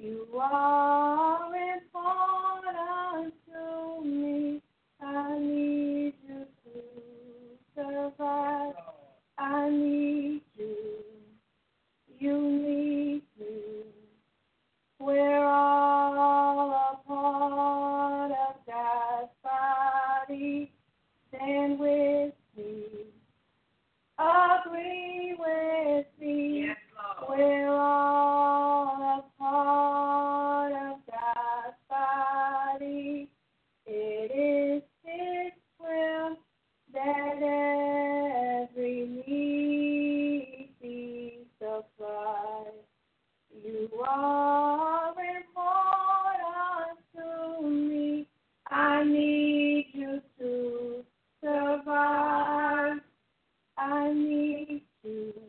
You are important to me. I need you to survive. I need you. You need me. We're all a part of God's body. Stand with me. Agree with me. Yes, We're all part of God's body. It is His will that every need be supplied. You are important to me. I need you to survive. I need you.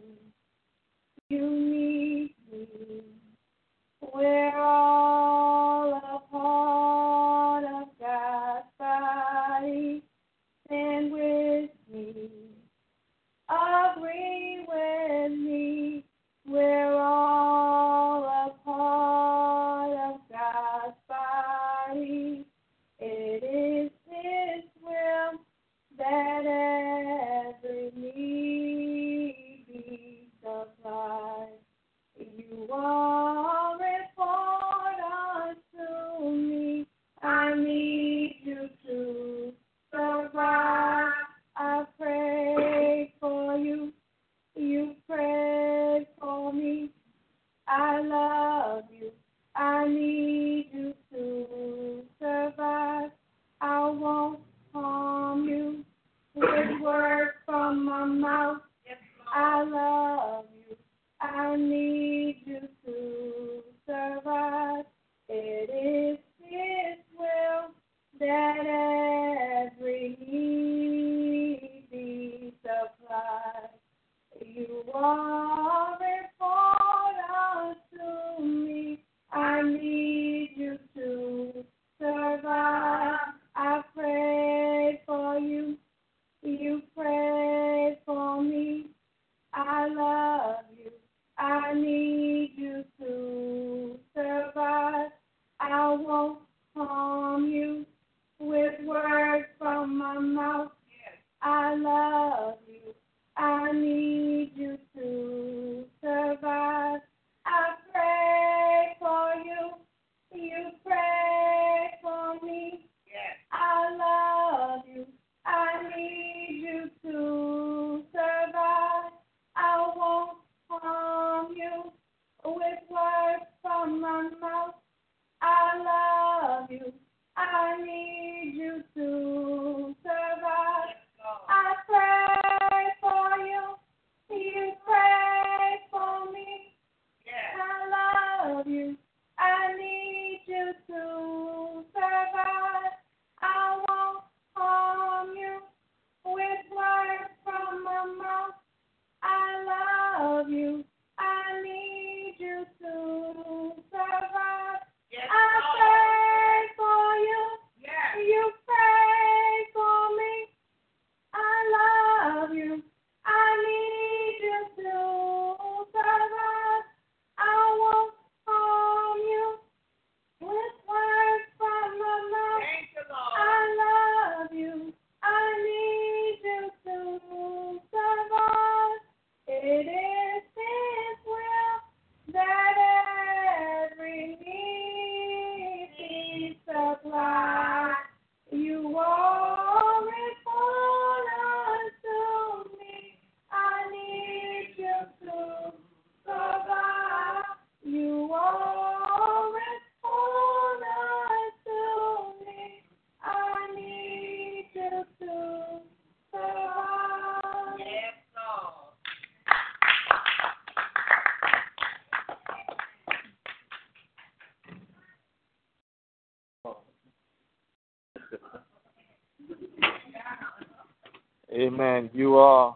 Amen. You are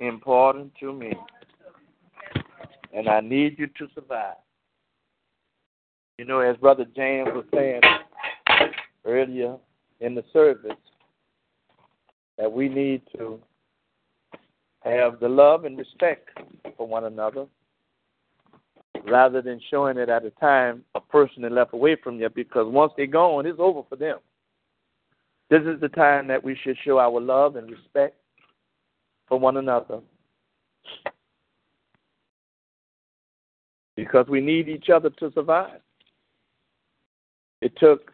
important to me. And I need you to survive. You know, as Brother James was saying earlier in the service, that we need to have the love and respect for one another rather than showing it at a time a person is left away from you because once they're gone, it's over for them. This is the time that we should show our love and respect for one another because we need each other to survive. It took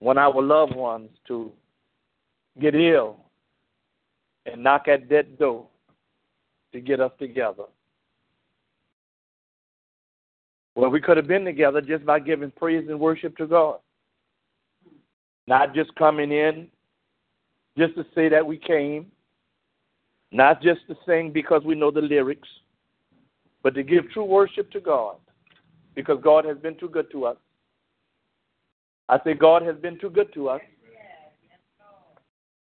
one of our loved ones to get ill and knock at that door to get us together. Well, we could have been together just by giving praise and worship to God. Not just coming in just to say that we came, not just to sing because we know the lyrics, but to give true worship to God because God has been too good to us. I say God has been too good to us.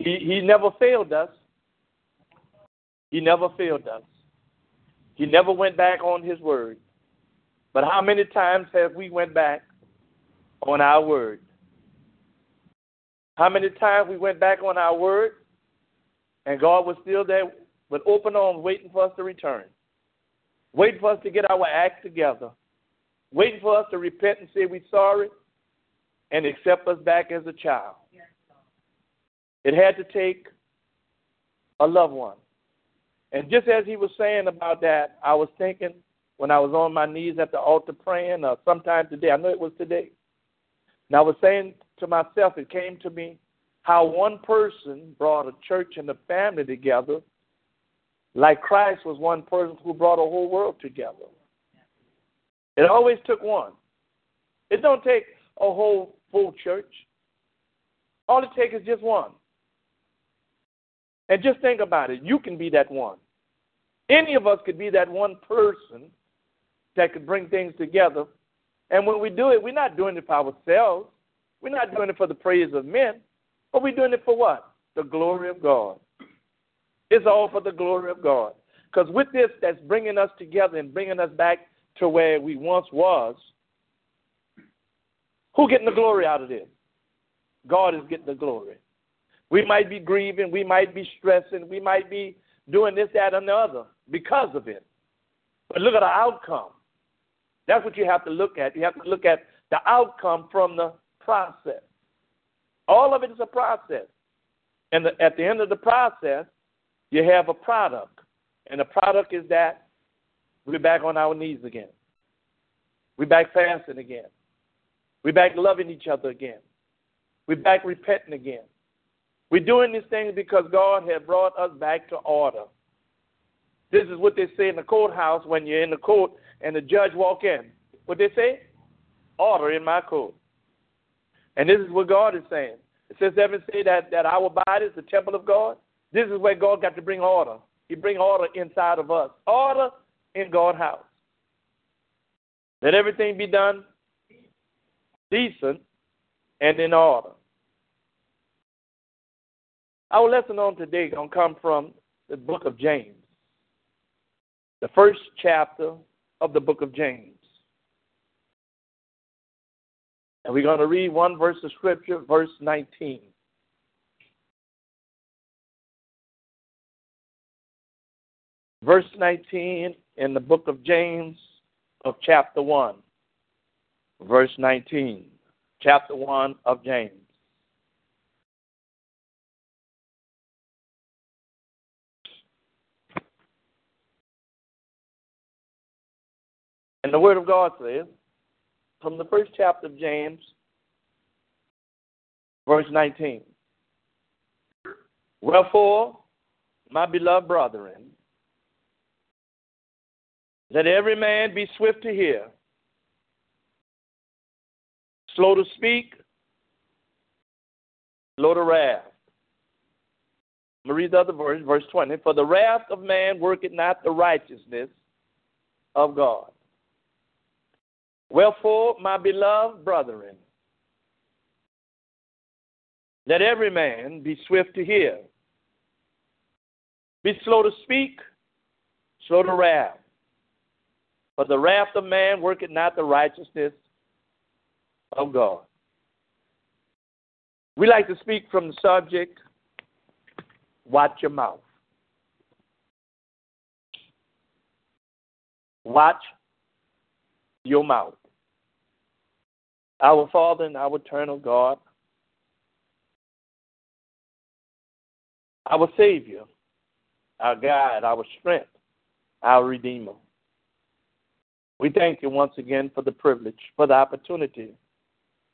He, he never failed us. He never failed us. He never went back on his word. But how many times have we went back on our word? How many times we went back on our word and God was still there with open arms waiting for us to return, waiting for us to get our act together, waiting for us to repent and say we're sorry and accept us back as a child. It had to take a loved one. And just as he was saying about that, I was thinking when I was on my knees at the altar praying, or sometime today, I know it was today. And I was saying to myself, it came to me how one person brought a church and a family together, like Christ was one person who brought a whole world together. It always took one. It don't take a whole full church. All it takes is just one. And just think about it. You can be that one. Any of us could be that one person that could bring things together. And when we do it, we're not doing it for ourselves. We're not doing it for the praise of men. But we're doing it for what? The glory of God. It's all for the glory of God. Because with this, that's bringing us together and bringing us back to where we once was. Who getting the glory out of this? God is getting the glory. We might be grieving, we might be stressing, we might be doing this, that, and the other because of it. But look at the outcome. That's what you have to look at. You have to look at the outcome from the process. All of it is a process. And the, at the end of the process, you have a product. And the product is that we're back on our knees again. We're back fasting again. We're back loving each other again. We're back repenting again. We're doing these things because God has brought us back to order. This is what they say in the courthouse when you're in the court and the judge walk in. What they say? Order in my court. And this is what God is saying. It says seven say that, that our body is the temple of God. This is where God got to bring order. He bring order inside of us. Order in God's house. Let everything be done decent and in order. Our lesson on today to come from the book of James, the first chapter of the book of James. And we're going to read one verse of Scripture, verse 19. Verse 19 in the book of James of chapter 1. Verse 19. Chapter 1 of James. And the Word of God says, from the first chapter of James, verse 19. Wherefore, my beloved brethren, let every man be swift to hear, slow to speak, slow to wrath. I'm read the other verse, verse 20. For the wrath of man worketh not the righteousness of God. Wherefore, my beloved brethren, Let every man be swift to hear, be slow to speak, slow to wrath. For the wrath of man worketh not the righteousness of God. We like to speak from the subject watch your mouth. Watch your mouth. Our Father and our eternal God, our Savior, our God, our strength, our Redeemer. We thank you once again for the privilege, for the opportunity,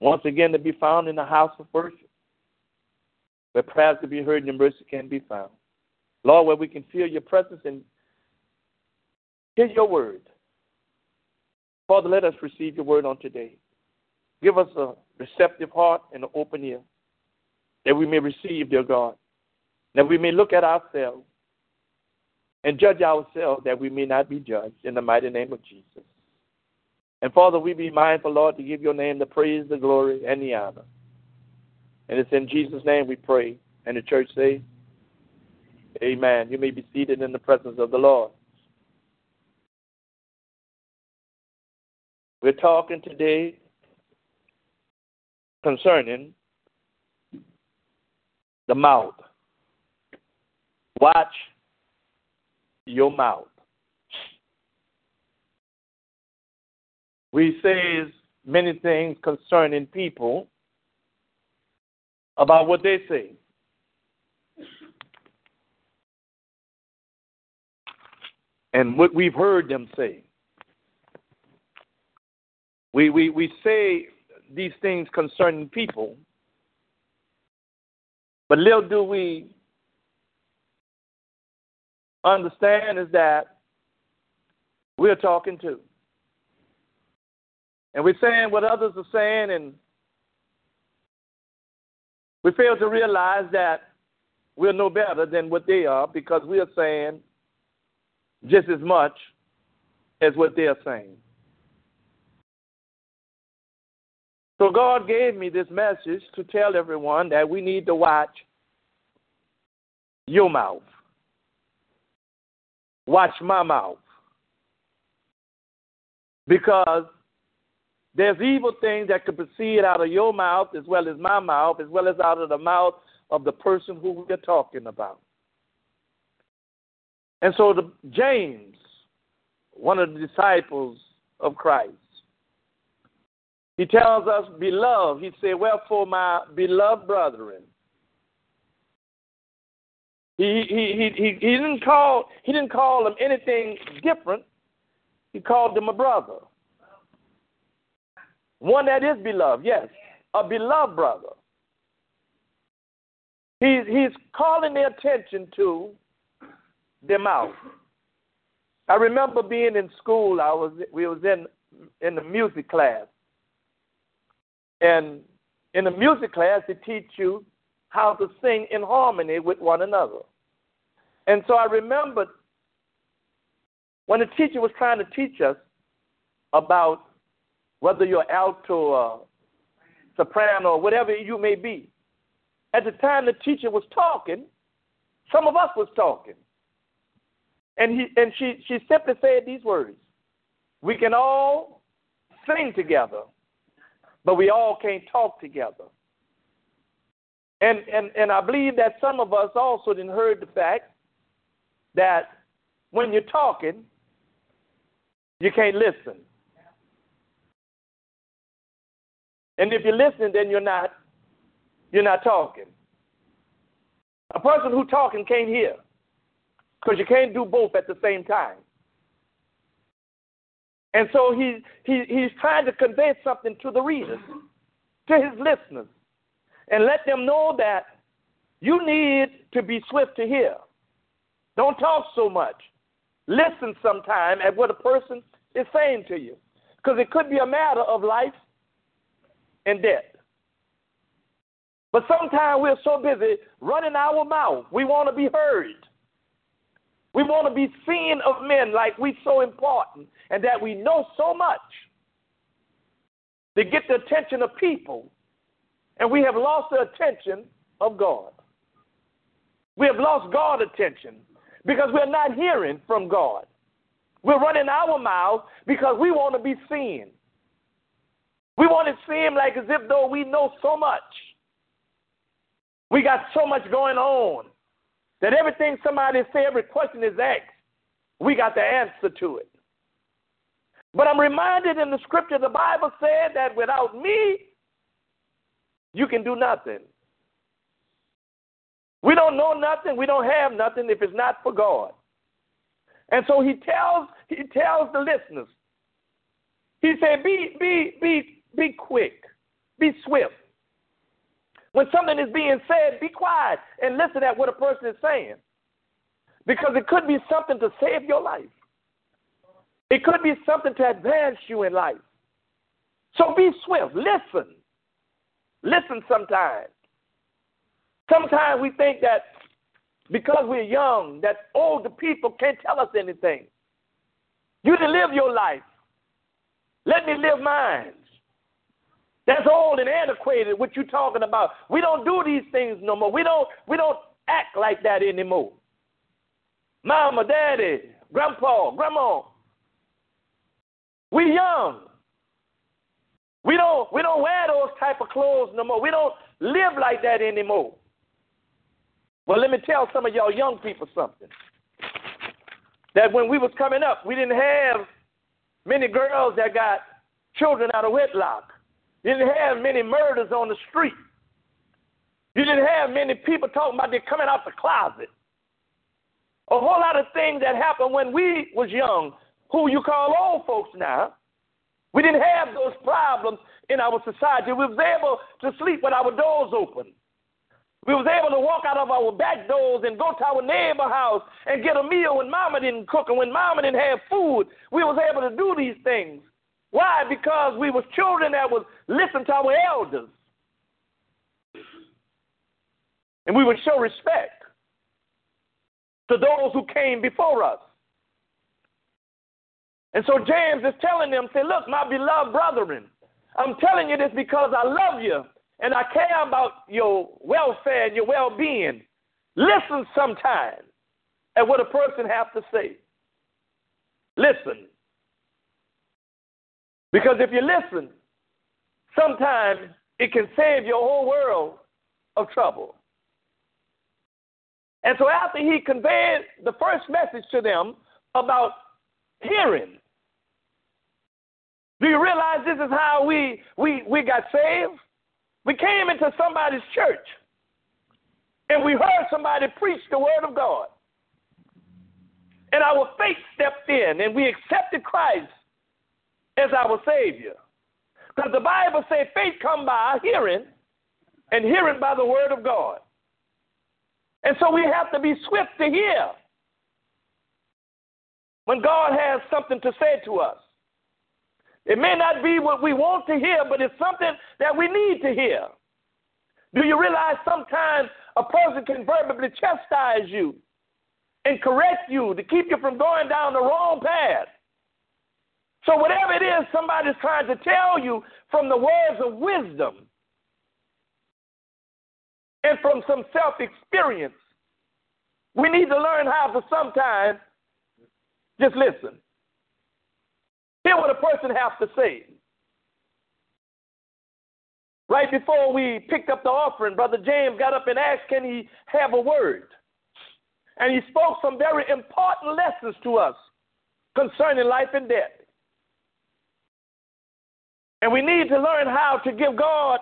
once again to be found in the house of worship, where prayers to be heard and mercy can be found. Lord, where we can feel your presence and hear your word. Father, let us receive your word on today. Give us a receptive heart and an open ear that we may receive, dear God, that we may look at ourselves and judge ourselves that we may not be judged in the mighty name of Jesus. And Father, we be mindful, Lord, to give your name the praise, the glory, and the honor. And it's in Jesus' name we pray. And the church say, Amen. You may be seated in the presence of the Lord. We're talking today concerning the mouth. Watch your mouth. We say many things concerning people about what they say. And what we've heard them say. We, we, we say these things concerning people, but little do we understand is that we're talking to. And we're saying what others are saying, and we fail to realize that we're no better than what they are because we are saying just as much as what they are saying. So God gave me this message to tell everyone that we need to watch your mouth. Watch my mouth. Because there's evil things that could proceed out of your mouth as well as my mouth, as well as out of the mouth of the person who we're talking about. And so the, James, one of the disciples of Christ, he tells us, beloved, he said, Wherefore, my beloved brethren. He, he, he, he, didn't call, he didn't call them anything different. He called them a brother. One that is beloved, yes. A beloved brother. He's, he's calling their attention to them out. I remember being in school. I was we was in in the music class, and in the music class, they teach you how to sing in harmony with one another. And so I remembered when the teacher was trying to teach us about whether you're alto or soprano or whatever you may be. At the time the teacher was talking, some of us was talking. And he and she she simply said these words. We can all sing together, but we all can't talk together. And and and I believe that some of us also didn't heard the fact that when you're talking, you can't listen. And if you're listening, then you're not you're not talking. A person who talking can't hear. Because you can't do both at the same time. And so he, he, he's trying to convey something to the readers, to his listeners, and let them know that you need to be swift to hear. Don't talk so much. Listen sometime at what a person is saying to you. Because it could be a matter of life and death. But sometimes we're so busy running our mouth. We want to be heard. We want to be seen of men like we're so important and that we know so much to get the attention of people. And we have lost the attention of God. We have lost God attention because we're not hearing from God. We're running our mouth because we want to be seen. We want to seem like as if though we know so much. We got so much going on that everything somebody say, every question is asked, we got the answer to it. But I'm reminded in the scripture, the Bible said that without me, you can do nothing. We don't know nothing, we don't have nothing if it's not for God. And so he tells he tells the listeners. He said, "Be be be be quick, be swift. When something is being said, be quiet and listen at what a person is saying, because it could be something to save your life. It could be something to advance you in life. So be swift. Listen. Listen sometimes. Sometimes we think that because we're young, that older people can't tell us anything. You to live your life. Let me live mine. That's old and antiquated, what you're talking about. We don't do these things no more. We don't we don't act like that anymore. Mama, daddy, grandpa, grandma. We young. We don't we don't wear those type of clothes no more. We don't live like that anymore. Well, let me tell some of y'all young people something. That when we was coming up, we didn't have many girls that got children out of wedlock. You didn't have many murders on the street. You didn't have many people talking about they coming out the closet. A whole lot of things that happened when we was young, who you call old folks now. We didn't have those problems in our society. We was able to sleep with our doors open. We was able to walk out of our back doors and go to our neighbor house and get a meal when mama didn't cook and when mama didn't have food. We was able to do these things. Why? Because we was children that would listen to our elders. And we would show respect to those who came before us. And so James is telling them, say, look, my beloved brethren, I'm telling you this because I love you and I care about your welfare and your well being, listen sometime at what a person has to say. Listen. Because if you listen, sometimes it can save your whole world of trouble. And so after he conveyed the first message to them about hearing, do you realize this is how we, we, we got saved? We came into somebody's church and we heard somebody preach the word of God. And our faith stepped in and we accepted Christ as our Savior. Because the Bible says faith come by hearing and hearing by the word of God. And so we have to be swift to hear when God has something to say to us. It may not be what we want to hear, but it's something that we need to hear. Do you realize sometimes a person can verbally chastise you and correct you to keep you from going down the wrong path? So, whatever it is somebody's trying to tell you from the words of wisdom and from some self experience, we need to learn how to sometimes just listen. Hear what a person has to say. Right before we picked up the offering, Brother James got up and asked, Can he have a word? And he spoke some very important lessons to us concerning life and death. And we need to learn how to give God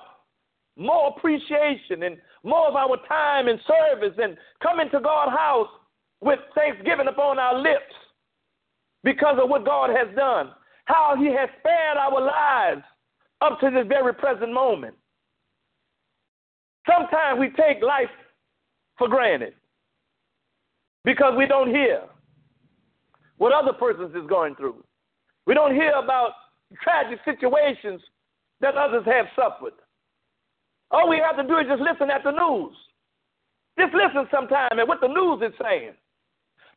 more appreciation and more of our time and service and come into God's house with thanksgiving upon our lips because of what God has done how he has spared our lives up to this very present moment. Sometimes we take life for granted because we don't hear what other persons is going through. We don't hear about tragic situations that others have suffered. All we have to do is just listen at the news. Just listen sometime at what the news is saying.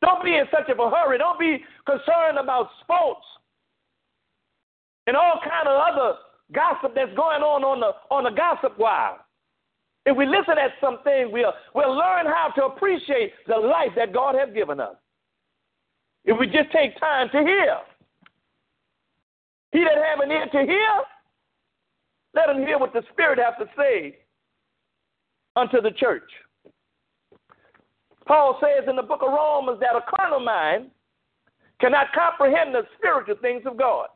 Don't be in such of a hurry. Don't be concerned about sports and all kind of other gossip that's going on on the on the gossip wire. If we listen at something, we'll, we'll learn how to appreciate the life that God has given us. If we just take time to hear. Have an ear to hear, let him hear what the Spirit has to say unto the church. Paul says in the book of Romans that a carnal mind cannot comprehend the spiritual things of God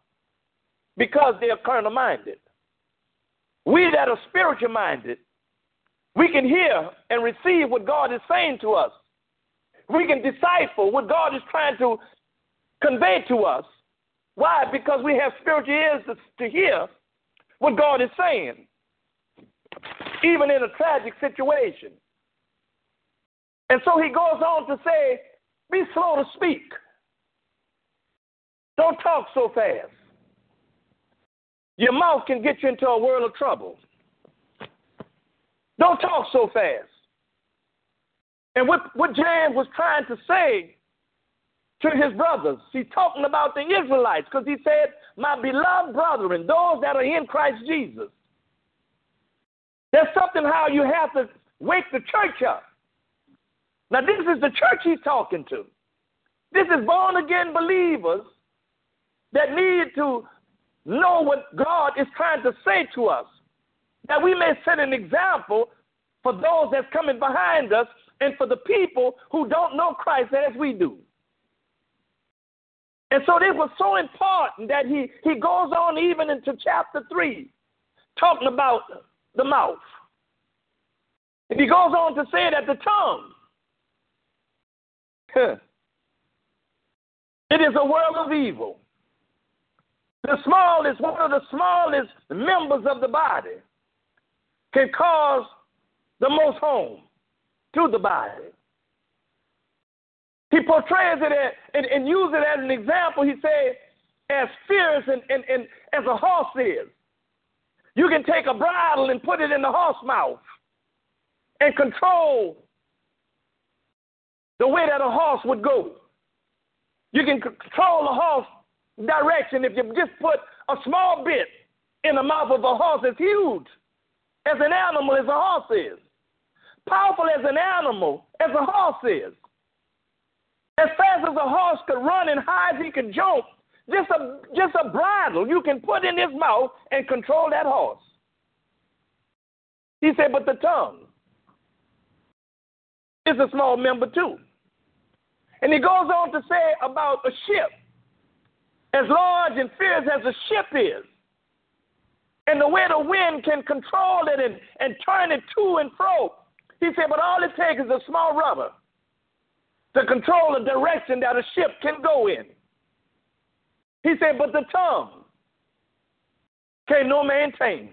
because they are carnal minded. We that are spiritual minded, we can hear and receive what God is saying to us. We can decipher what God is trying to convey to us. Why? Because we have spiritual ears to, to hear what God is saying, even in a tragic situation. And so he goes on to say, be slow to speak. Don't talk so fast. Your mouth can get you into a world of trouble. Don't talk so fast. And what, what James was trying to say to his brothers, he's talking about the Israelites because he said, My beloved brethren, those that are in Christ Jesus. There's something how you have to wake the church up. Now, this is the church he's talking to. This is born again believers that need to know what God is trying to say to us, that we may set an example for those that's coming behind us and for the people who don't know Christ as we do. And so this was so important that he, he goes on even into chapter 3, talking about the mouth. And he goes on to say that the tongue, it is a world of evil. The smallest, one of the smallest members of the body can cause the most harm to the body. He portrays it as, and, and uses it as an example. He says, as fierce and, and, and as a horse is. You can take a bridle and put it in the horse mouth and control the way that a horse would go. You can control a horse direction if you just put a small bit in the mouth of a horse as huge as an animal as a horse is. Powerful as an animal as a horse is. As fast as a horse could run and high as he could jump, just a just a bridle you can put in his mouth and control that horse. He said, but the tongue is a small member too. And he goes on to say about a ship as large and fierce as a ship is, and the way the wind can control it and, and turn it to and fro. He said, but all it takes is a small rudder to control the direction that a ship can go in. He said, but the tongue can no man tame.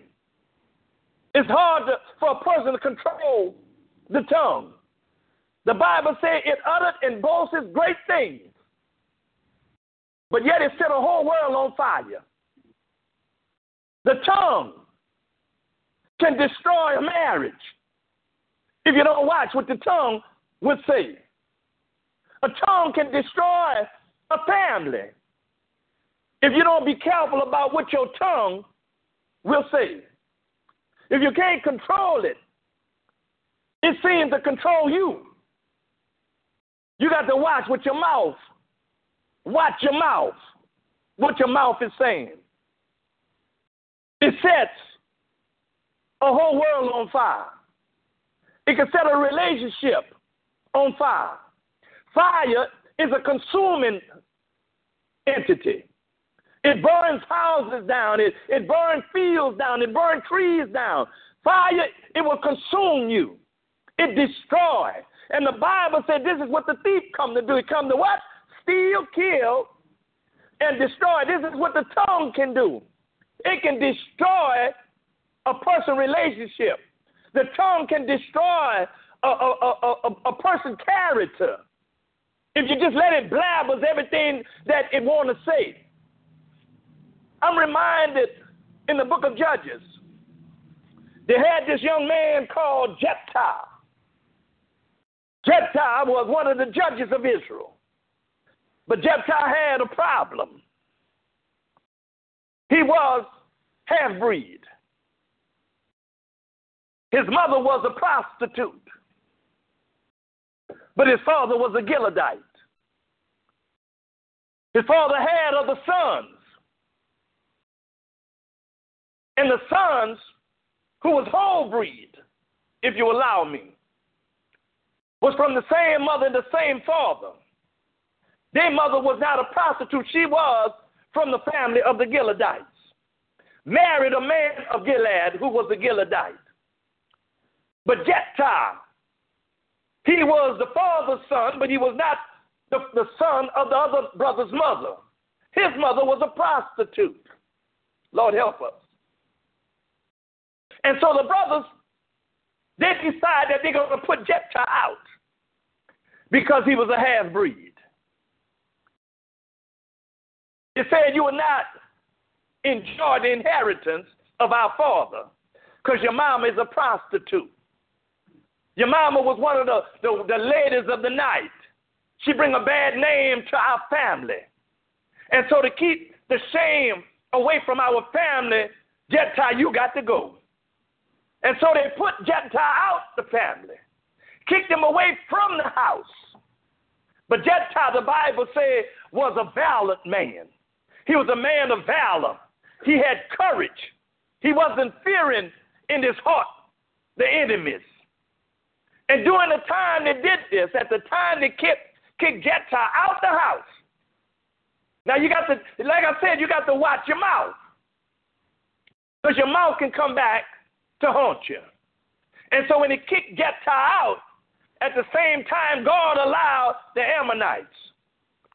It's hard to, for a person to control the tongue. The Bible says it uttered and boasted great things but yet it set a whole world on fire. The tongue can destroy a marriage if you don't watch what the tongue will say. A tongue can destroy a family if you don't be careful about what your tongue will say. If you can't control it, it seems to control you. You got to watch with your mouth Watch your mouth, what your mouth is saying. It sets a whole world on fire. It can set a relationship on fire. Fire is a consuming entity. It burns houses down, it, it burns fields down, it burns trees down. Fire, it will consume you. It destroys. And the Bible said this is what the thief come to do. He come to what? steal, kill, and destroy. This is what the tongue can do. It can destroy a person relationship. The tongue can destroy a, a, a, a, person's character. If you just let it blabbers everything that it want to say. I'm reminded in the book of Judges, they had this young man called Jephthah. Jephthah was one of the judges of Israel. But Jephthah had a problem. He was half breed. His mother was a prostitute, but his father was a Gileadite. His father had other sons. And the sons, who was whole breed, if you allow me, was from the same mother and the same father. Their mother was not a prostitute. She was from the family of the Gileadites. Married a man of Gilead who was a Gileadite. But Jephthah, he was the father's son, but he was not the, the son of the other brother's mother. His mother was a prostitute. Lord help us. And so the brothers, they decide that they're going to put Jephthah out because he was a half breed. They said, You will not enjoy the inheritance of our father because your mom is a prostitute. Your mama was one of the, the, the ladies of the night. She bring a bad name to our family. And so to keep the shame away from our family, Jephthah, you got to go. And so they put Jephthah out the family, kicked him away from the house. But Jephthah, the Bible says, was a valiant man. He was a man of valor. He had courage. He wasn't fearing in his heart the enemies. And during the time they did this, at the time they kicked, kicked Jephthah out the house. Now you got to, like I said, you got to watch your mouth. Because your mouth can come back to haunt you. And so when he kicked Jephthah out, at the same time, God allowed the Ammonites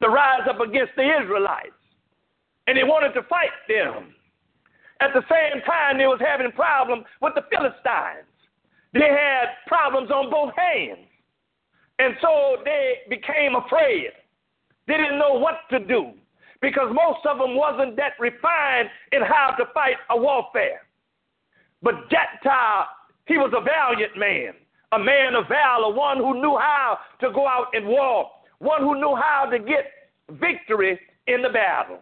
to rise up against the Israelites. And they wanted to fight them. At the same time, they was having problems with the Philistines. They had problems on both hands. And so they became afraid. They didn't know what to do because most of them wasn't that refined in how to fight a warfare. But Jephthah, he was a valiant man, a man of valor, one who knew how to go out and war, one who knew how to get victory in the battle.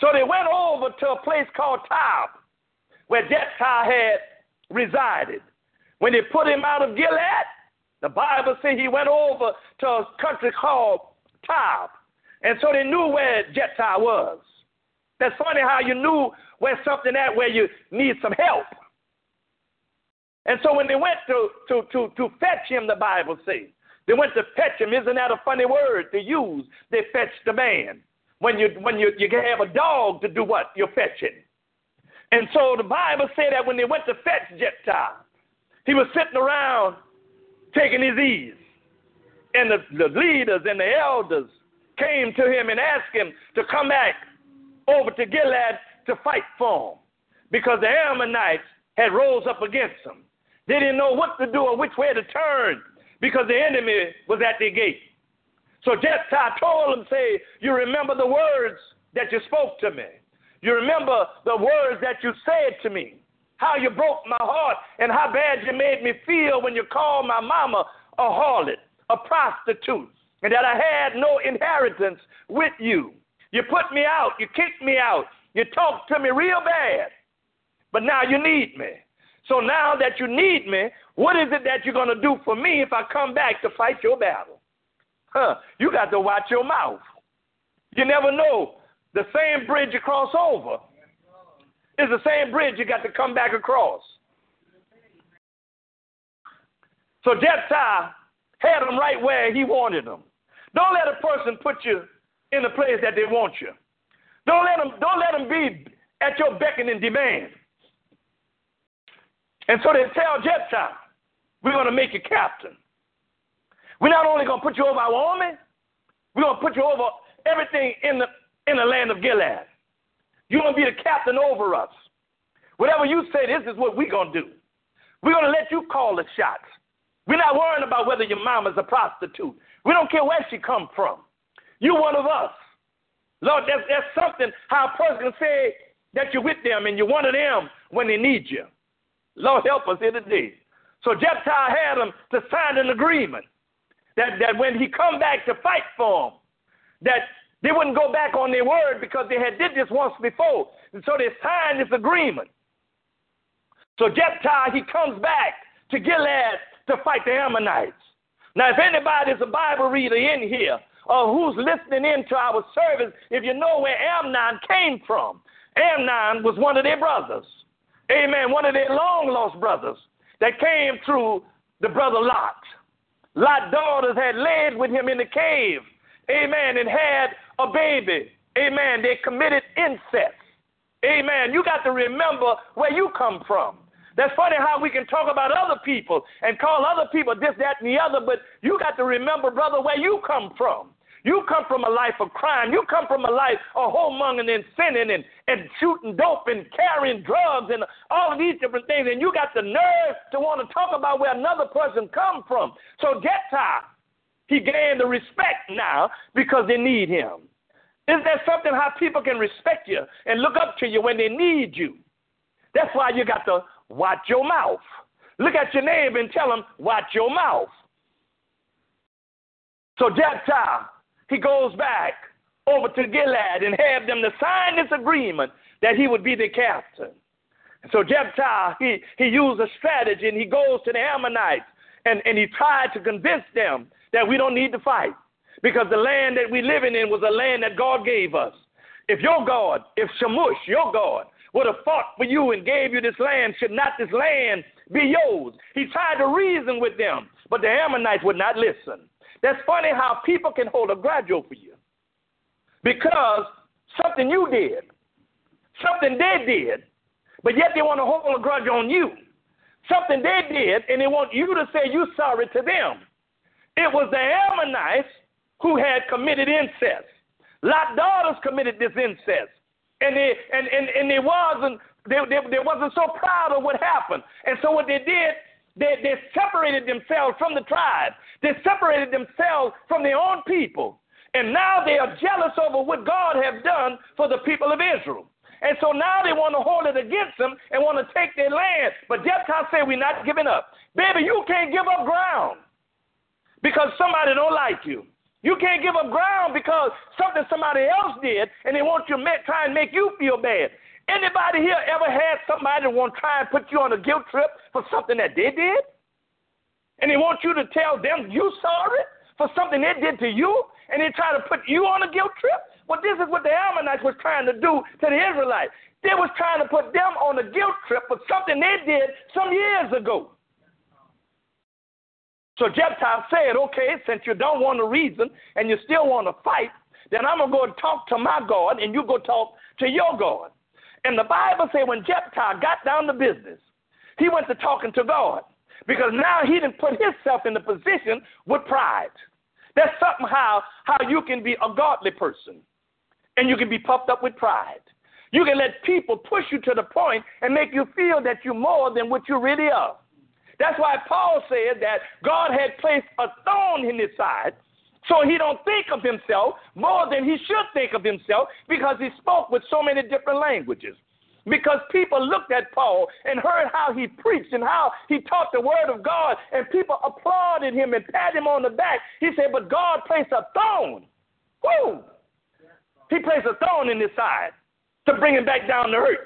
So they went over to a place called Tob, where Jephthah had resided. When they put him out of Gilead, the Bible says he went over to a country called Tob. And so they knew where Jephthah was. That's funny how you knew where something at where you need some help. And so when they went to, to, to, to fetch him, the Bible says, they went to fetch him. Isn't that a funny word to use? They fetched the man. When you when you, you have a dog to do what? You're fetching. And so the Bible said that when they went to fetch Jephthah, he was sitting around taking his ease. And the, the leaders and the elders came to him and asked him to come back over to Gilead to fight for him because the Ammonites had rose up against him. They didn't know what to do or which way to turn because the enemy was at their gate. So Jephthah told them, say, you remember the words that you spoke to me. You remember the words that you said to me. How you broke my heart and how bad you made me feel when you called my mama a harlot, a prostitute, and that I had no inheritance with you. You put me out. You kicked me out. You talked to me real bad. But now you need me. So now that you need me, what is it that you're going to do for me if I come back to fight your battle? Huh, you got to watch your mouth. You never know. The same bridge you cross over is the same bridge you got to come back across. So Jephthah had them right where he wanted them. Don't let a person put you in the place that they want you. Don't let them, don't let them be at your beck and demand. And so they tell Jephthah, we're going to make you captain. We're not only going to put you over our army, we're going to put you over everything in the, in the land of Gilead. You're going to be the captain over us. Whatever you say, this is what we're going to do. We're going to let you call the shots. We're not worrying about whether your mama's a prostitute. We don't care where she come from. You're one of us. Lord, that's, that's something how a person can say that you're with them and you're one of them when they need you. Lord help us here today. So Jephthah had them to sign an agreement that, that when he come back to fight for them, that they wouldn't go back on their word because they had did this once before. And so they signed this agreement. So Jephthah, he comes back to Gilead to fight the Ammonites. Now, if anybody's a Bible reader in here, or who's listening in to our service, if you know where Amnon came from, Amnon was one of their brothers. Amen. One of their long lost brothers that came through the brother Lot. Lot's daughters had laid with him in the cave. Amen. And had a baby. Amen. They committed incest. Amen. You got to remember where you come from. That's funny how we can talk about other people and call other people this, that, and the other, but you got to remember, brother, where you come from. You come from a life of crime. You come from a life of whoremongering and sinning and, and shooting dope and carrying drugs and all of these different things. And you got the nerve to want to talk about where another person come from. So Jephthah, he gained the respect now because they need him. Is there something how people can respect you and look up to you when they need you? That's why you got to watch your mouth. Look at your neighbor and tell him, watch your mouth. So Jephthah, he goes back over to Gilead and have them to sign this agreement that he would be the captain. So Jephthah, he, he used a strategy and he goes to the Ammonites and, and he tried to convince them that we don't need to fight because the land that we're living in was a land that God gave us. If your God, if Shamush, your God, would have fought for you and gave you this land, should not this land be yours? He tried to reason with them, but the Ammonites would not listen. That's funny how people can hold a grudge over you because something you did, something they did, but yet they want to hold a grudge on you. Something they did, and they want you to say you're sorry to them. It was the Ammonites who had committed incest. Lot daughters committed this incest. And they and, and, and they wasn't they, they, they wasn't so proud of what happened. And so what they did, they, they separated themselves from the tribe. They separated themselves from their own people. And now they are jealous over what God has done for the people of Israel. And so now they want to hold it against them and want to take their land. But Jephthah said, We're not giving up. Baby, you can't give up ground because somebody don't like you. You can't give up ground because something somebody else did and they want you to try and make you feel bad. Anybody here ever had somebody want to try and put you on a guilt trip for something that they did? And they want you to tell them you sorry for something they did to you, and they try to put you on a guilt trip? Well, this is what the Ammonites was trying to do to the Israelites. They was trying to put them on a guilt trip for something they did some years ago. So Jephthah said, okay, since you don't want to reason and you still want to fight, then I'm going to go and talk to my God and you go talk to your God. And the Bible says when Jephthah got down to business, he went to talking to God because now he didn't put himself in the position with pride. That's something how, how you can be a godly person and you can be puffed up with pride. You can let people push you to the point and make you feel that you're more than what you really are. That's why Paul said that God had placed a thorn in his side so he don't think of himself more than he should think of himself because he spoke with so many different languages. Because people looked at Paul and heard how he preached and how he taught the word of God, and people applauded him and pat him on the back. He said, But God placed a thorn. Woo! He placed a thorn in his side to bring him back down to earth.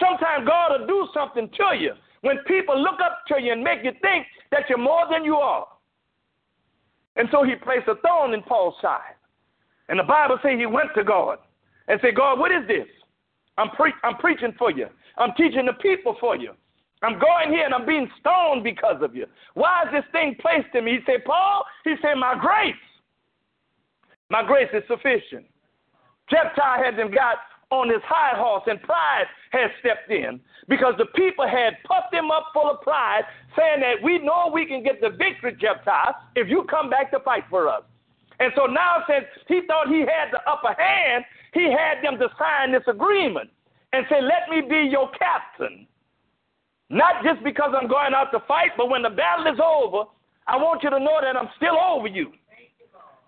Sometimes God will do something to you when people look up to you and make you think that you're more than you are. And so he placed a thorn in Paul's side. And the Bible says he went to God and said, God, what is this? I'm, pre- I'm preaching for you. I'm teaching the people for you. I'm going here and I'm being stoned because of you. Why is this thing placed in me? He said, Paul, he said, my grace. My grace is sufficient. Jephthah them got on his high horse and pride had stepped in because the people had puffed him up full of pride, saying that we know we can get the victory, Jephthah, if you come back to fight for us. And so now, since he thought he had the upper hand, he had them to sign this agreement and say, Let me be your captain. Not just because I'm going out to fight, but when the battle is over, I want you to know that I'm still over you.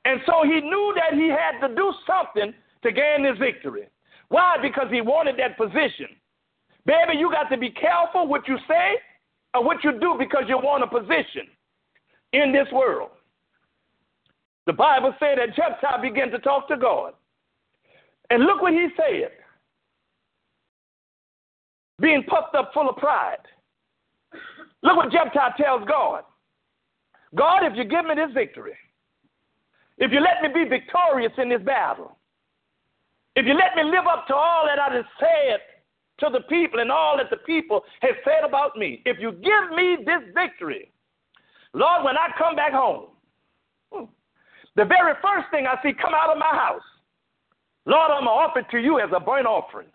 And so he knew that he had to do something to gain this victory. Why? Because he wanted that position. Baby, you got to be careful what you say or what you do because you want a position in this world. The Bible said that Jephthah began to talk to God. And look what he said. Being puffed up full of pride. Look what Jephthah tells God. God, if you give me this victory, if you let me be victorious in this battle, if you let me live up to all that I have said to the people and all that the people have said about me, if you give me this victory, Lord, when I come back home, hmm, the very first thing I see come out of my house, Lord, I'm going to offer it to you as a burnt offering.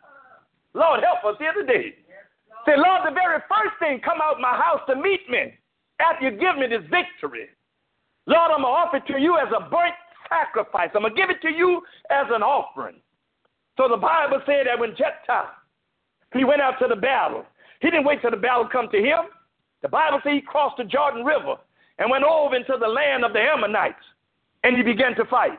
Lord, help us here today. Say, Lord, the very first thing come out my house to meet me after you give me this victory. Lord, I'm going to offer it to you as a burnt sacrifice. I'm going to give it to you as an offering. So the Bible said that when Jephthah, he went out to the battle, he didn't wait till the battle come to him. The Bible says he crossed the Jordan River and went over into the land of the Ammonites, and he began to fight.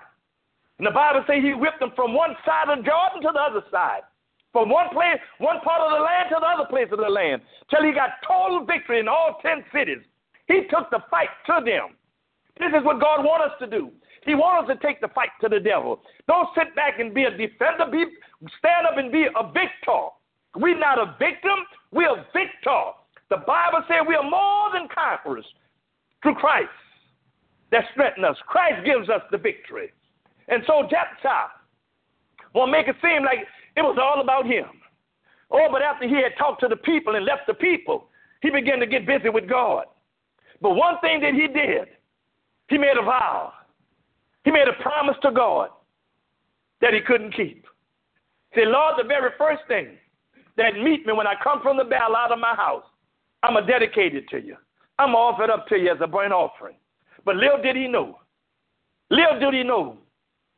And the Bible says he whipped them from one side of Jordan to the other side, from one place, one part of the land to the other place of the land, till he got total victory in all ten cities. He took the fight to them. This is what God wants us to do. He wants to take the fight to the devil. Don't sit back and be a defender. Be, stand up and be a victor. We're not a victim, we're a victor. The Bible says we are more than conquerors through Christ that strengthens us. Christ gives us the victory. And so Jephthah will make it seem like it was all about him. Oh, but after he had talked to the people and left the people, he began to get busy with God. But one thing that he did, he made a vow. He made a promise to God that he couldn't keep. Say, Lord, the very first thing that meet me when I come from the battle out of my house, I'm a to dedicate it to you. I'm going to offer it up to you as a burnt offering. But little did he know, little did he know,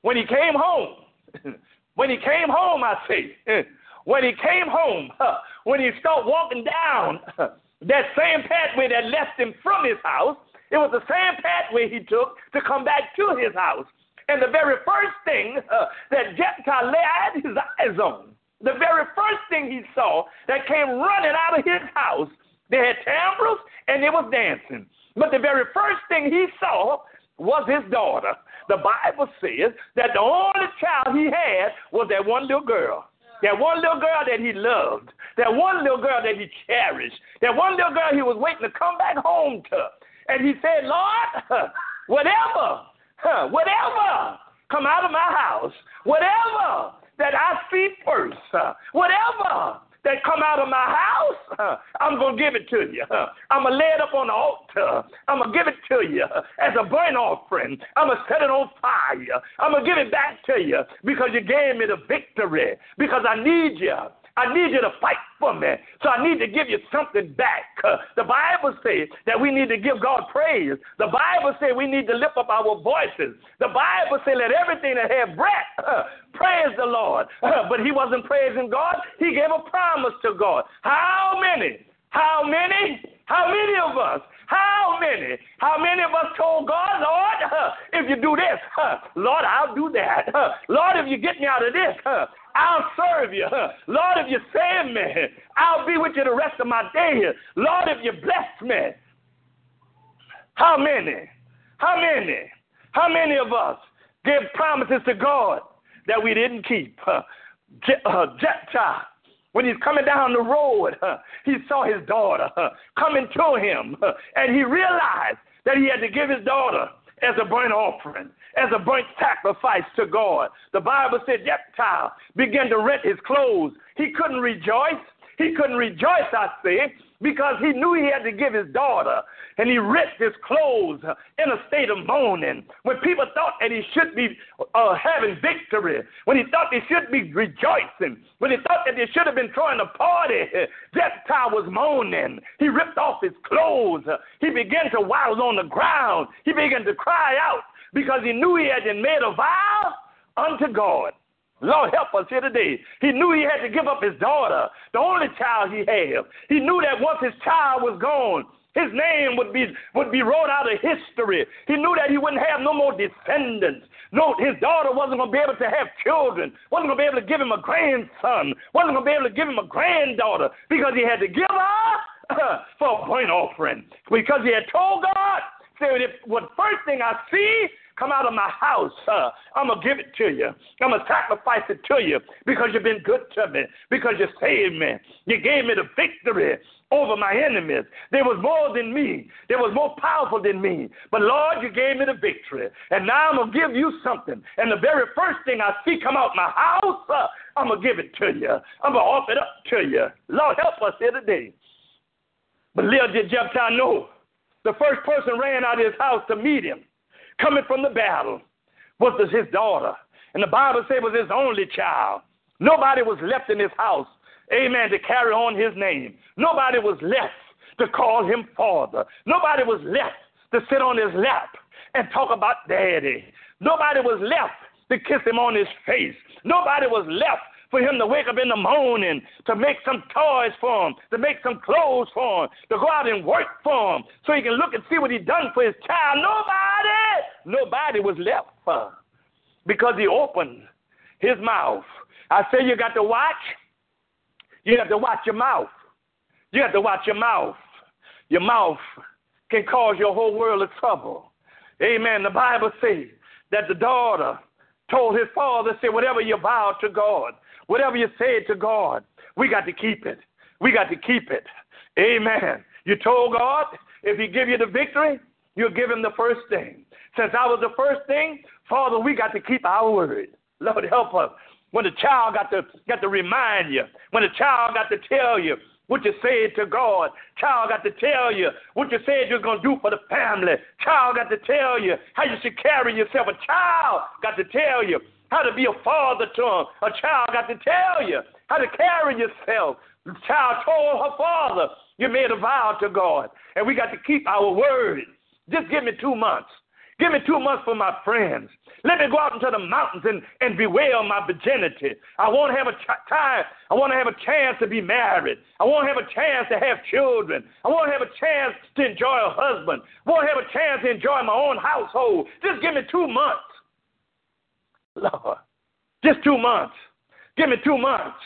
when he came home, when he came home, I say, when he came home, when he started walking down that same pathway that left him from his house, it was the same pathway he took to come back to his house. And the very first thing uh, that Jephthah laid his eyes on, the very first thing he saw that came running out of his house, they had timbrels and they was dancing. But the very first thing he saw was his daughter. The Bible says that the only child he had was that one little girl. That one little girl that he loved. That one little girl that he cherished. That one little girl he was waiting to come back home to. And he said, Lord, whatever, whatever come out of my house, whatever that I see first, whatever that come out of my house, I'm going to give it to you. I'm going to lay it up on the altar. I'm going to give it to you as a burnt offering. I'm going to set it on fire. I'm going to give it back to you because you gave me the victory, because I need you. I need you to fight for me. So I need to give you something back. Uh, the Bible says that we need to give God praise. The Bible says we need to lift up our voices. The Bible says let everything that have breath uh, praise the Lord. Uh, but he wasn't praising God. He gave a promise to God. How many? How many? How many of us? How many? How many of us told God, Lord, uh, if you do this, uh, Lord, I'll do that. Uh, Lord, if you get me out of this, I'll serve you. Lord, if you save me, I'll be with you the rest of my days. Lord, if you bless me. How many? How many? How many of us give promises to God that we didn't keep? Uh, Jephthah, when he's coming down the road, uh, he saw his daughter uh, coming to him, uh, and he realized that he had to give his daughter as a burnt offering as a burnt sacrifice to God. The Bible said Jephthah began to rent his clothes. He couldn't rejoice. He couldn't rejoice, I say, because he knew he had to give his daughter. And he ripped his clothes in a state of mourning. When people thought that he should be uh, having victory, when he thought they should be rejoicing, when he thought that they should have been throwing a party, Jephthah was mourning. He ripped off his clothes. He began to wail on the ground. He began to cry out because he knew he had made a vow unto God. Lord, help us here today. He knew he had to give up his daughter, the only child he had. He knew that once his child was gone, his name would be would be wrote out of history. He knew that he wouldn't have no more descendants. No, his daughter wasn't to be able to have children. wasn't to be able to give him a grandson. wasn't to be able to give him a granddaughter because he had to give up for a point offering because he had told God, said, if what first thing I see come out of my house, uh, I'm going to give it to you. I'm going to sacrifice it to you because you've been good to me, because you saved me. You gave me the victory over my enemies. There was more than me. There was more powerful than me. But Lord, you gave me the victory. And now I'm going to give you something. And the very first thing I see come out my house, uh, I'm going to give it to you. I'm going to offer it up to you. Lord, help us here today. But little did Jephthah know, the first person ran out of his house to meet him, coming from the battle, was his daughter. And the Bible said was his only child. Nobody was left in his house, amen, to carry on his name. Nobody was left to call him father. Nobody was left to sit on his lap and talk about daddy. Nobody was left to kiss him on his face. Nobody was left for him to wake up in the morning, to make some toys for him, to make some clothes for him, to go out and work for him, so he can look and see what he done for his child. Nobody, nobody was left for because he opened his mouth. I say you got to watch. You have to watch your mouth. You have to watch your mouth. Your mouth can cause your whole world of trouble. Amen. The Bible says that the daughter told his father, say, whatever you vow to God, Whatever you say to God, we got to keep it. We got to keep it. Amen. You told God if He give you the victory, you'll give Him the first thing. Since I was the first thing, Father, we got to keep our word. Lord, help us. When the child got to got to remind you, when the child got to tell you what you said to God, child got to tell you what you said you're gonna do for the family. Child got to tell you how you should carry yourself. A child got to tell you how to be a father to them. A child got to tell you how to carry yourself. The child told her father, You made a vow to God, and we got to keep our word. Just give me two months. Give me two months for my friends. Let me go out into the mountains and, and bewail my virginity. I want to have a ch- time. I want to have a chance to be married. I want to have a chance to have children. I want to have a chance to enjoy a husband. I want to have a chance to enjoy my own household. Just give me two months. Lord, just two months. Give me two months,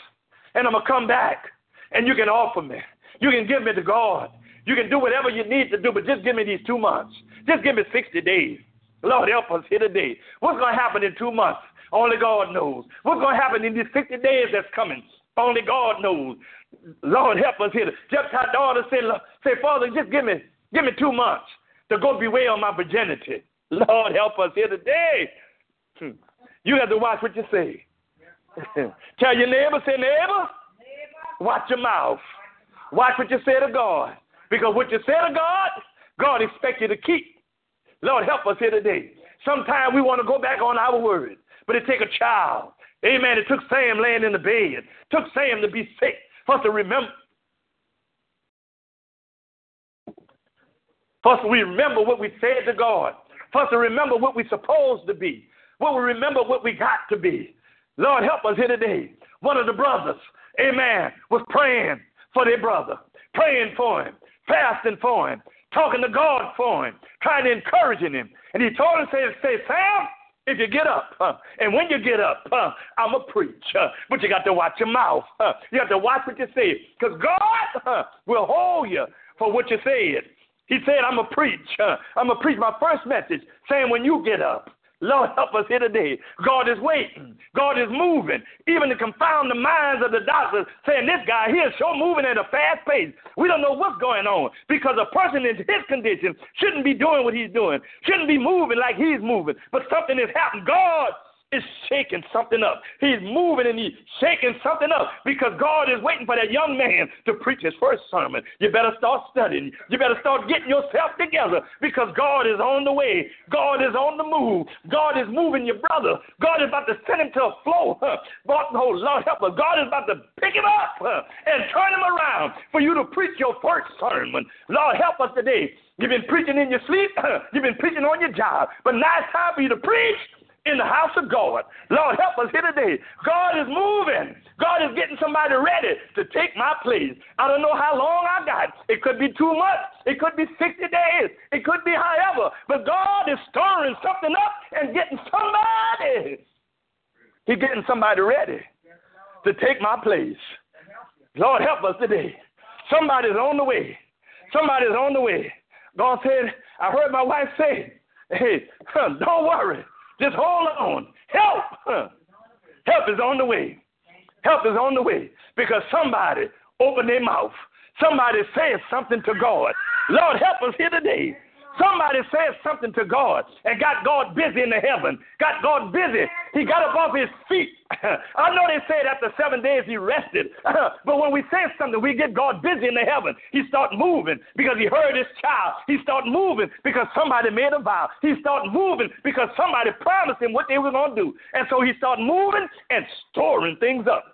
and I'm going to come back, and you can offer me. You can give me to God. You can do whatever you need to do, but just give me these two months. Just give me 60 days. Lord, help us here today. What's going to happen in two months? Only God knows. What's going to happen in these 60 days that's coming? Only God knows. Lord, help us here. Jephthah's daughter said, say, Father, just give me, give me two months to go bewail my virginity. Lord, help us here today. Hmm. You have to watch what you say. Tell your neighbor, say, neighbor, watch your mouth. Watch what you say to God. Because what you say to God, God expects you to keep. Lord, help us here today. Sometimes we want to go back on our word, but it take a child. Amen. It took Sam laying in the bed. It took Sam to be sick for us to remember. For us to remember what we said to God. For us to remember what we're supposed to be. Will we remember what we got to be? Lord, help us here today. One of the brothers, amen, was praying for their brother, praying for him, fasting for him, talking to God for him, trying to encourage him. And he told him, say, say Sam, if you get up, and when you get up, uh, I'm a preach. But you got to watch your mouth. you have to watch what you say, because God will hold you for what you said. He said, I'm a preach. I'm a preach. My first message saying, when you get up, Lord, help us here today. God is waiting. God is moving, even to confound the minds of the doctors, saying this guy here is so moving at a fast pace. We don't know what's going on because a person in his condition shouldn't be doing what he's doing, shouldn't be moving like he's moving, but something has happened. God is shaking something up. He's moving and he's shaking something up because God is waiting for that young man to preach his first sermon. You better start studying. You better start getting yourself together because God is on the way. God is on the move. God is moving your brother. God is about to send him to a flow. Huh? Oh, Lord help us. God is about to pick him up and turn him around for you to preach your first sermon. Lord help us today. You've been preaching in your sleep. You've been preaching on your job. But now it's time for you to preach in the house of God. Lord, help us here today. God is moving. God is getting somebody ready to take my place. I don't know how long I got. It could be two months. It could be 60 days. It could be however. But God is stirring something up and getting somebody. He's getting somebody ready to take my place. Lord, help us today. Somebody's on the way. Somebody's on the way. God said, I heard my wife say, Hey, don't worry. Just hold on. Help. Help is on the way. Help is on the way because somebody opened their mouth. Somebody said something to God. Lord, help us here today. Somebody said something to God and got God busy in the heaven, got God busy. He got up off his feet. I know they said after seven days he rested, but when we say something, we get God busy in the heaven. He start moving because he heard his child. He start moving because somebody made a vow. He start moving because somebody promised him what they were going to do. And so he start moving and storing things up.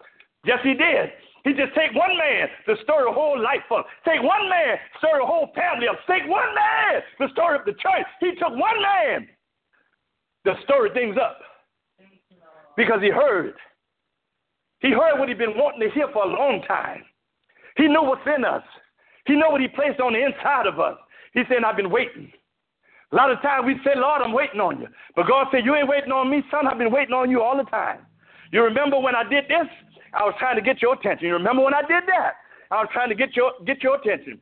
Yes, he did. He just take one man to stir a whole life up. Take one man, stir a whole family up. Take one man to stir up the church. He took one man to stir things up because he heard. He heard what he'd been wanting to hear for a long time. He knew what's in us. He knew what he placed on the inside of us. He said, I've been waiting. A lot of times we say, Lord, I'm waiting on you. But God said, You ain't waiting on me, son. I've been waiting on you all the time. You remember when I did this? I was trying to get your attention. You remember when I did that? I was trying to get your get your attention.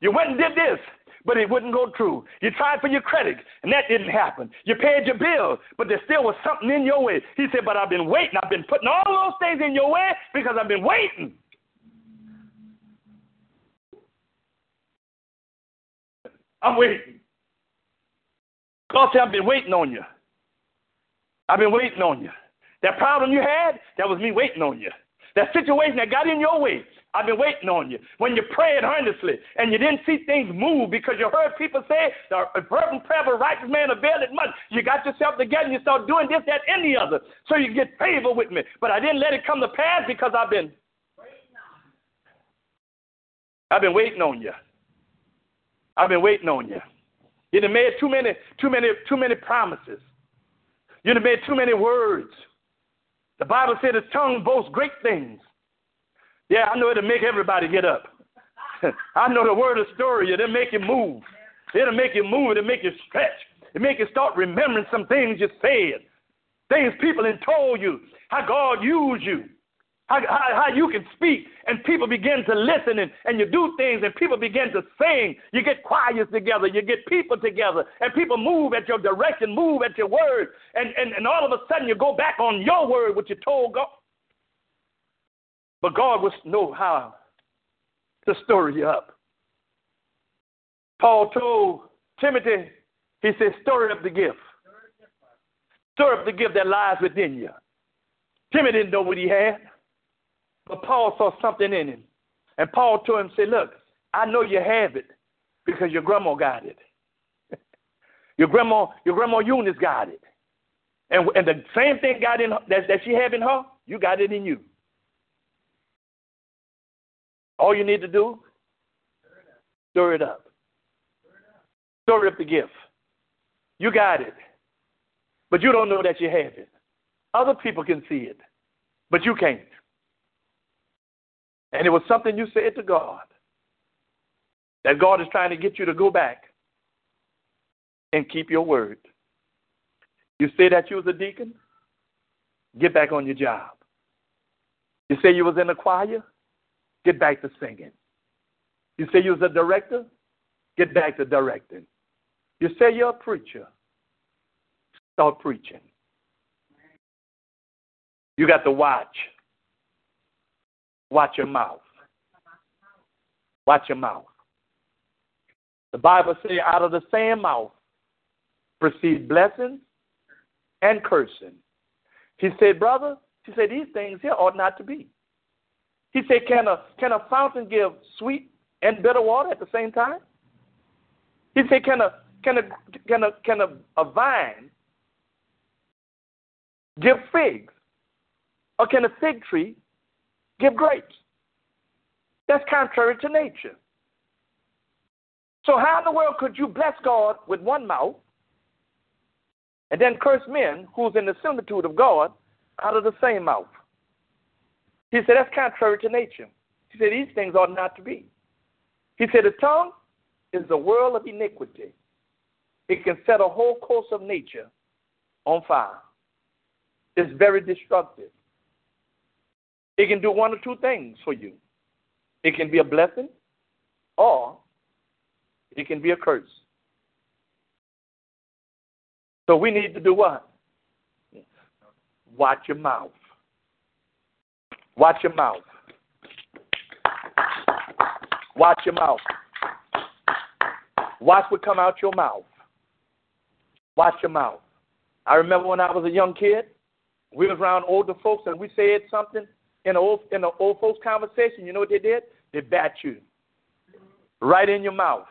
You went and did this, but it wouldn't go through. You tried for your credit, and that didn't happen. You paid your bill, but there still was something in your way. He said, But I've been waiting. I've been putting all those things in your way because I've been waiting. I'm waiting. God said, I've been waiting on you. I've been waiting on you. That problem you had, that was me waiting on you. That situation that got in your way, I've been waiting on you. When you prayed earnestly and you didn't see things move because you heard people say, the fervent prayer of a righteous man availeth much. You got yourself together and you start doing this, that, and the other so you get favor with me. But I didn't let it come to pass because I've been I've been waiting on you. I've been waiting on you. You have made too many, too many, too many promises. You have made too many words. The Bible said his tongue boasts great things. Yeah, I know it'll make everybody get up. I know the word of story, it'll make you move. It'll make you move, it'll make you stretch. It'll make you start remembering some things you said. Things people have told you, how God used you how, how, how you can speak and people begin to listen and, and you do things and people begin to sing. You get choirs together, you get people together, and people move at your direction, move at your word, and, and, and all of a sudden you go back on your word, what you told God. But God was know how to stir you up. Paul told Timothy, he said, stir up the gift. Stir up the gift that lies within you. Timothy didn't know what he had. But Paul saw something in him. And Paul told him, say, look, I know you have it because your grandma got it. your grandma, your grandma Eunice got it. And, and the same thing got in that, that she had in her, you got it in you. All you need to do, stir it up. Stir up the gift. You got it. But you don't know that you have it. Other people can see it, but you can't. And it was something you said to God that God is trying to get you to go back and keep your word. You say that you was a deacon, get back on your job. You say you was in a choir, get back to singing. You say you was a director, get back to directing. You say you're a preacher, start preaching. You got to watch Watch your mouth. Watch your mouth. The Bible says, out of the same mouth proceed blessings and cursing. He said, brother, he said, these things here ought not to be. He said, can a, can a fountain give sweet and bitter water at the same time? He said, can a, can a, can a, can a, a vine give figs? Or can a fig tree give grapes. That's contrary to nature. So, how in the world could you bless God with one mouth and then curse men who's in the similitude of God out of the same mouth? He said, That's contrary to nature. He said, These things ought not to be. He said, The tongue is the world of iniquity, it can set a whole course of nature on fire. It's very destructive. It can do one or two things for you. It can be a blessing or it can be a curse. So we need to do what? Watch your mouth. Watch your mouth. Watch your mouth. Watch what come out your mouth. Watch your mouth. I remember when I was a young kid, we was around older folks and we said something in an old in an old folks conversation. You know what they did? They bat you right in your mouth.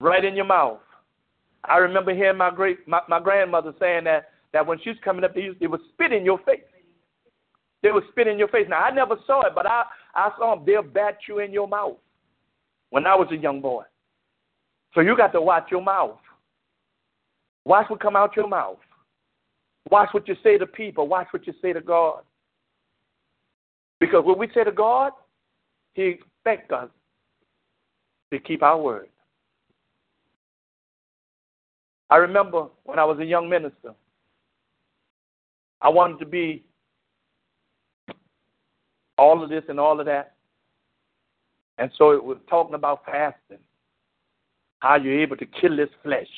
Right in your mouth. I remember hearing my great my, my grandmother saying that that when she was coming up, they, used, they would spit in your face. They would spit in your face. Now I never saw it, but I I saw them. They'll bat you in your mouth. When I was a young boy. So you got to watch your mouth. Watch what come out your mouth. Watch what you say to people. Watch what you say to God. Because when we say to God, He expects us to keep our word. I remember when I was a young minister, I wanted to be all of this and all of that. And so it was talking about fasting, how you're able to kill this flesh.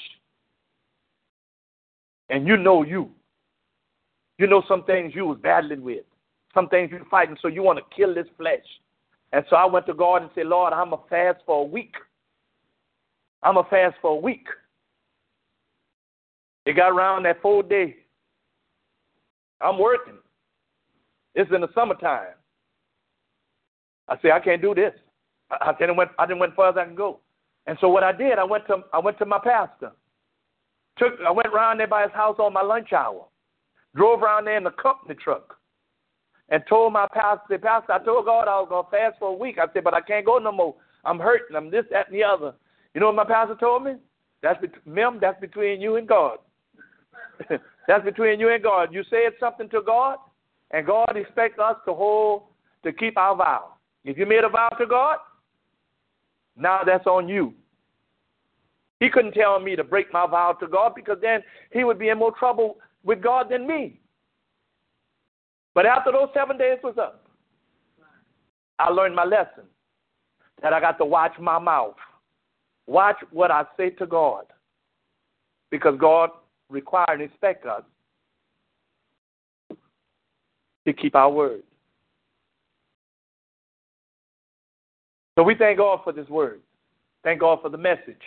And you know you. You know some things you was battling with, some things you're fighting, so you want to kill this flesh. And so I went to God and said, Lord, I'm a fast for a week. I'm a fast for a week. It got around that four day. I'm working. It's in the summertime. I said, I can't do this. I, didn't went I didn't went far as I can go. And so what I did, I went to I went to my pastor. Took I went around there by his house on my lunch hour. Drove around there in the company truck. And told my pastor, Pastor, I told God I was gonna fast for a week. I said, but I can't go no more. I'm hurting. I'm this, that, and the other. You know what my pastor told me? That's be- Mim, that's between you and God. that's between you and God. You said something to God, and God expects us to hold to keep our vow. If you made a vow to God, now that's on you. He couldn't tell me to break my vow to God because then he would be in more trouble with God than me. But after those seven days was up, I learned my lesson that I got to watch my mouth. Watch what I say to God. Because God requires and expects us to keep our word. So we thank God for this word. Thank God for the message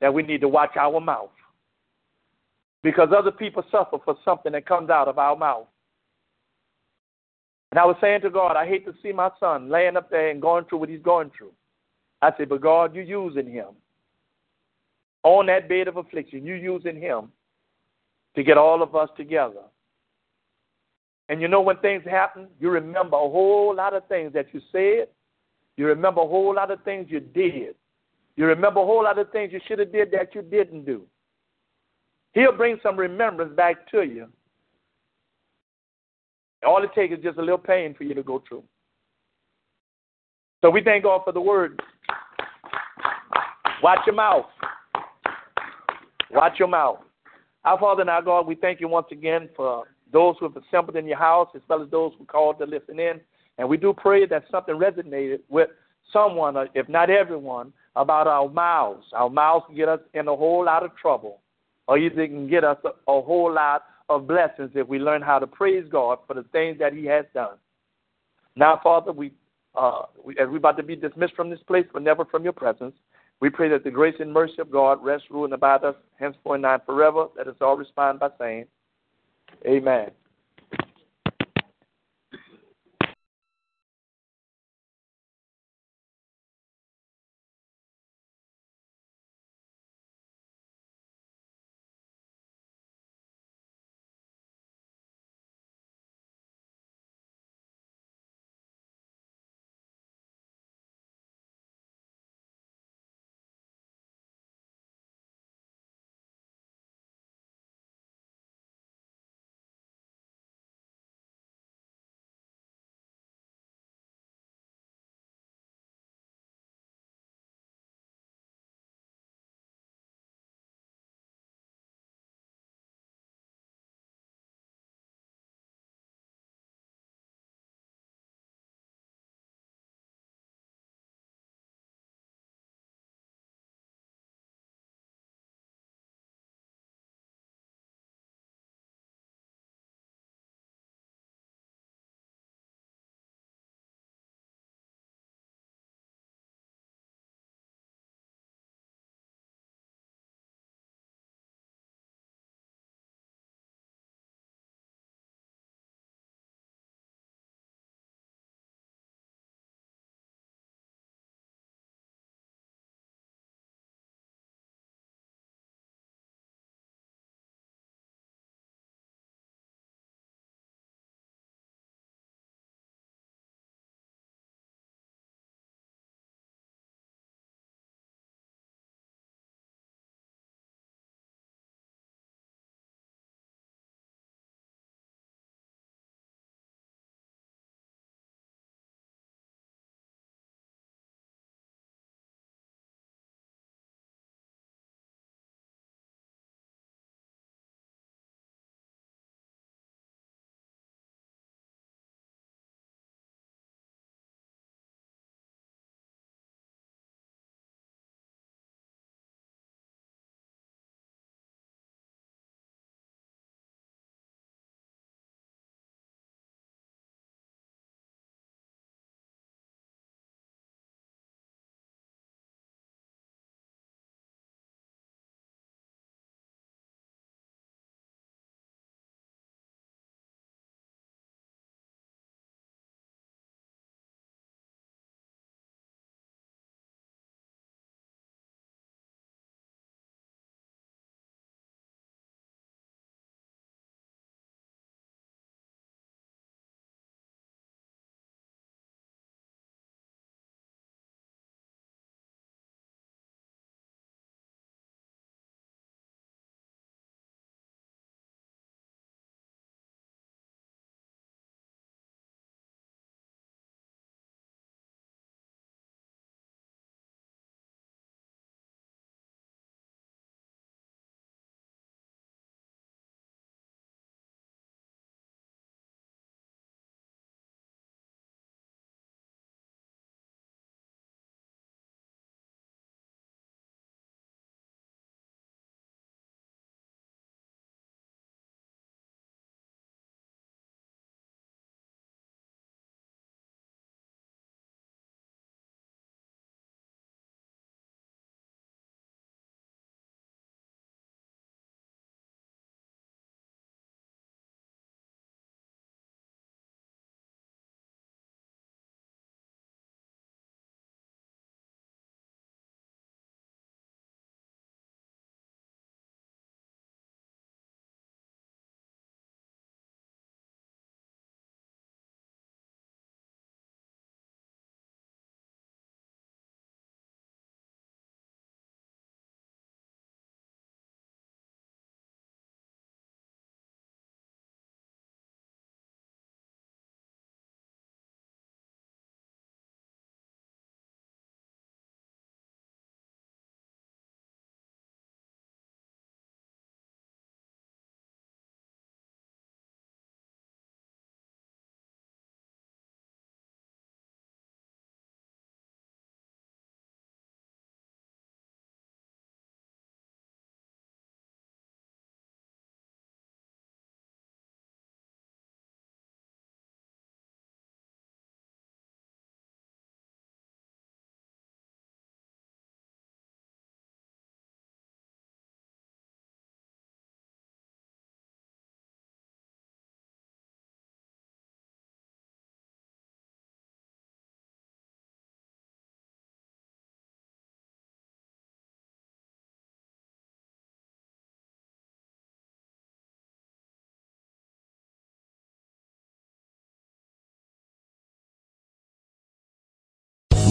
that we need to watch our mouth. Because other people suffer for something that comes out of our mouth. And I was saying to God, I hate to see my son laying up there and going through what he's going through. I said, but God, you're using him. On that bed of affliction, you're using him to get all of us together. And you know when things happen, you remember a whole lot of things that you said, you remember a whole lot of things you did. You remember a whole lot of things you should have did that you didn't do. He'll bring some remembrance back to you. All it takes is just a little pain for you to go through. So we thank God for the word. Watch your mouth. Watch your mouth. Our Father and our God, we thank you once again for those who have assembled in your house, as well as those who called to listen in. And we do pray that something resonated with someone, if not everyone, about our mouths. Our mouths can get us in a whole lot of trouble, or either can get us a, a whole lot of blessings if we learn how to praise God for the things that He has done. Now, Father, we, uh, we, as we're about to be dismissed from this place, but never from your presence, we pray that the grace and mercy of God rest, rule, and abide us henceforth and forever. Let us all respond by saying, Amen.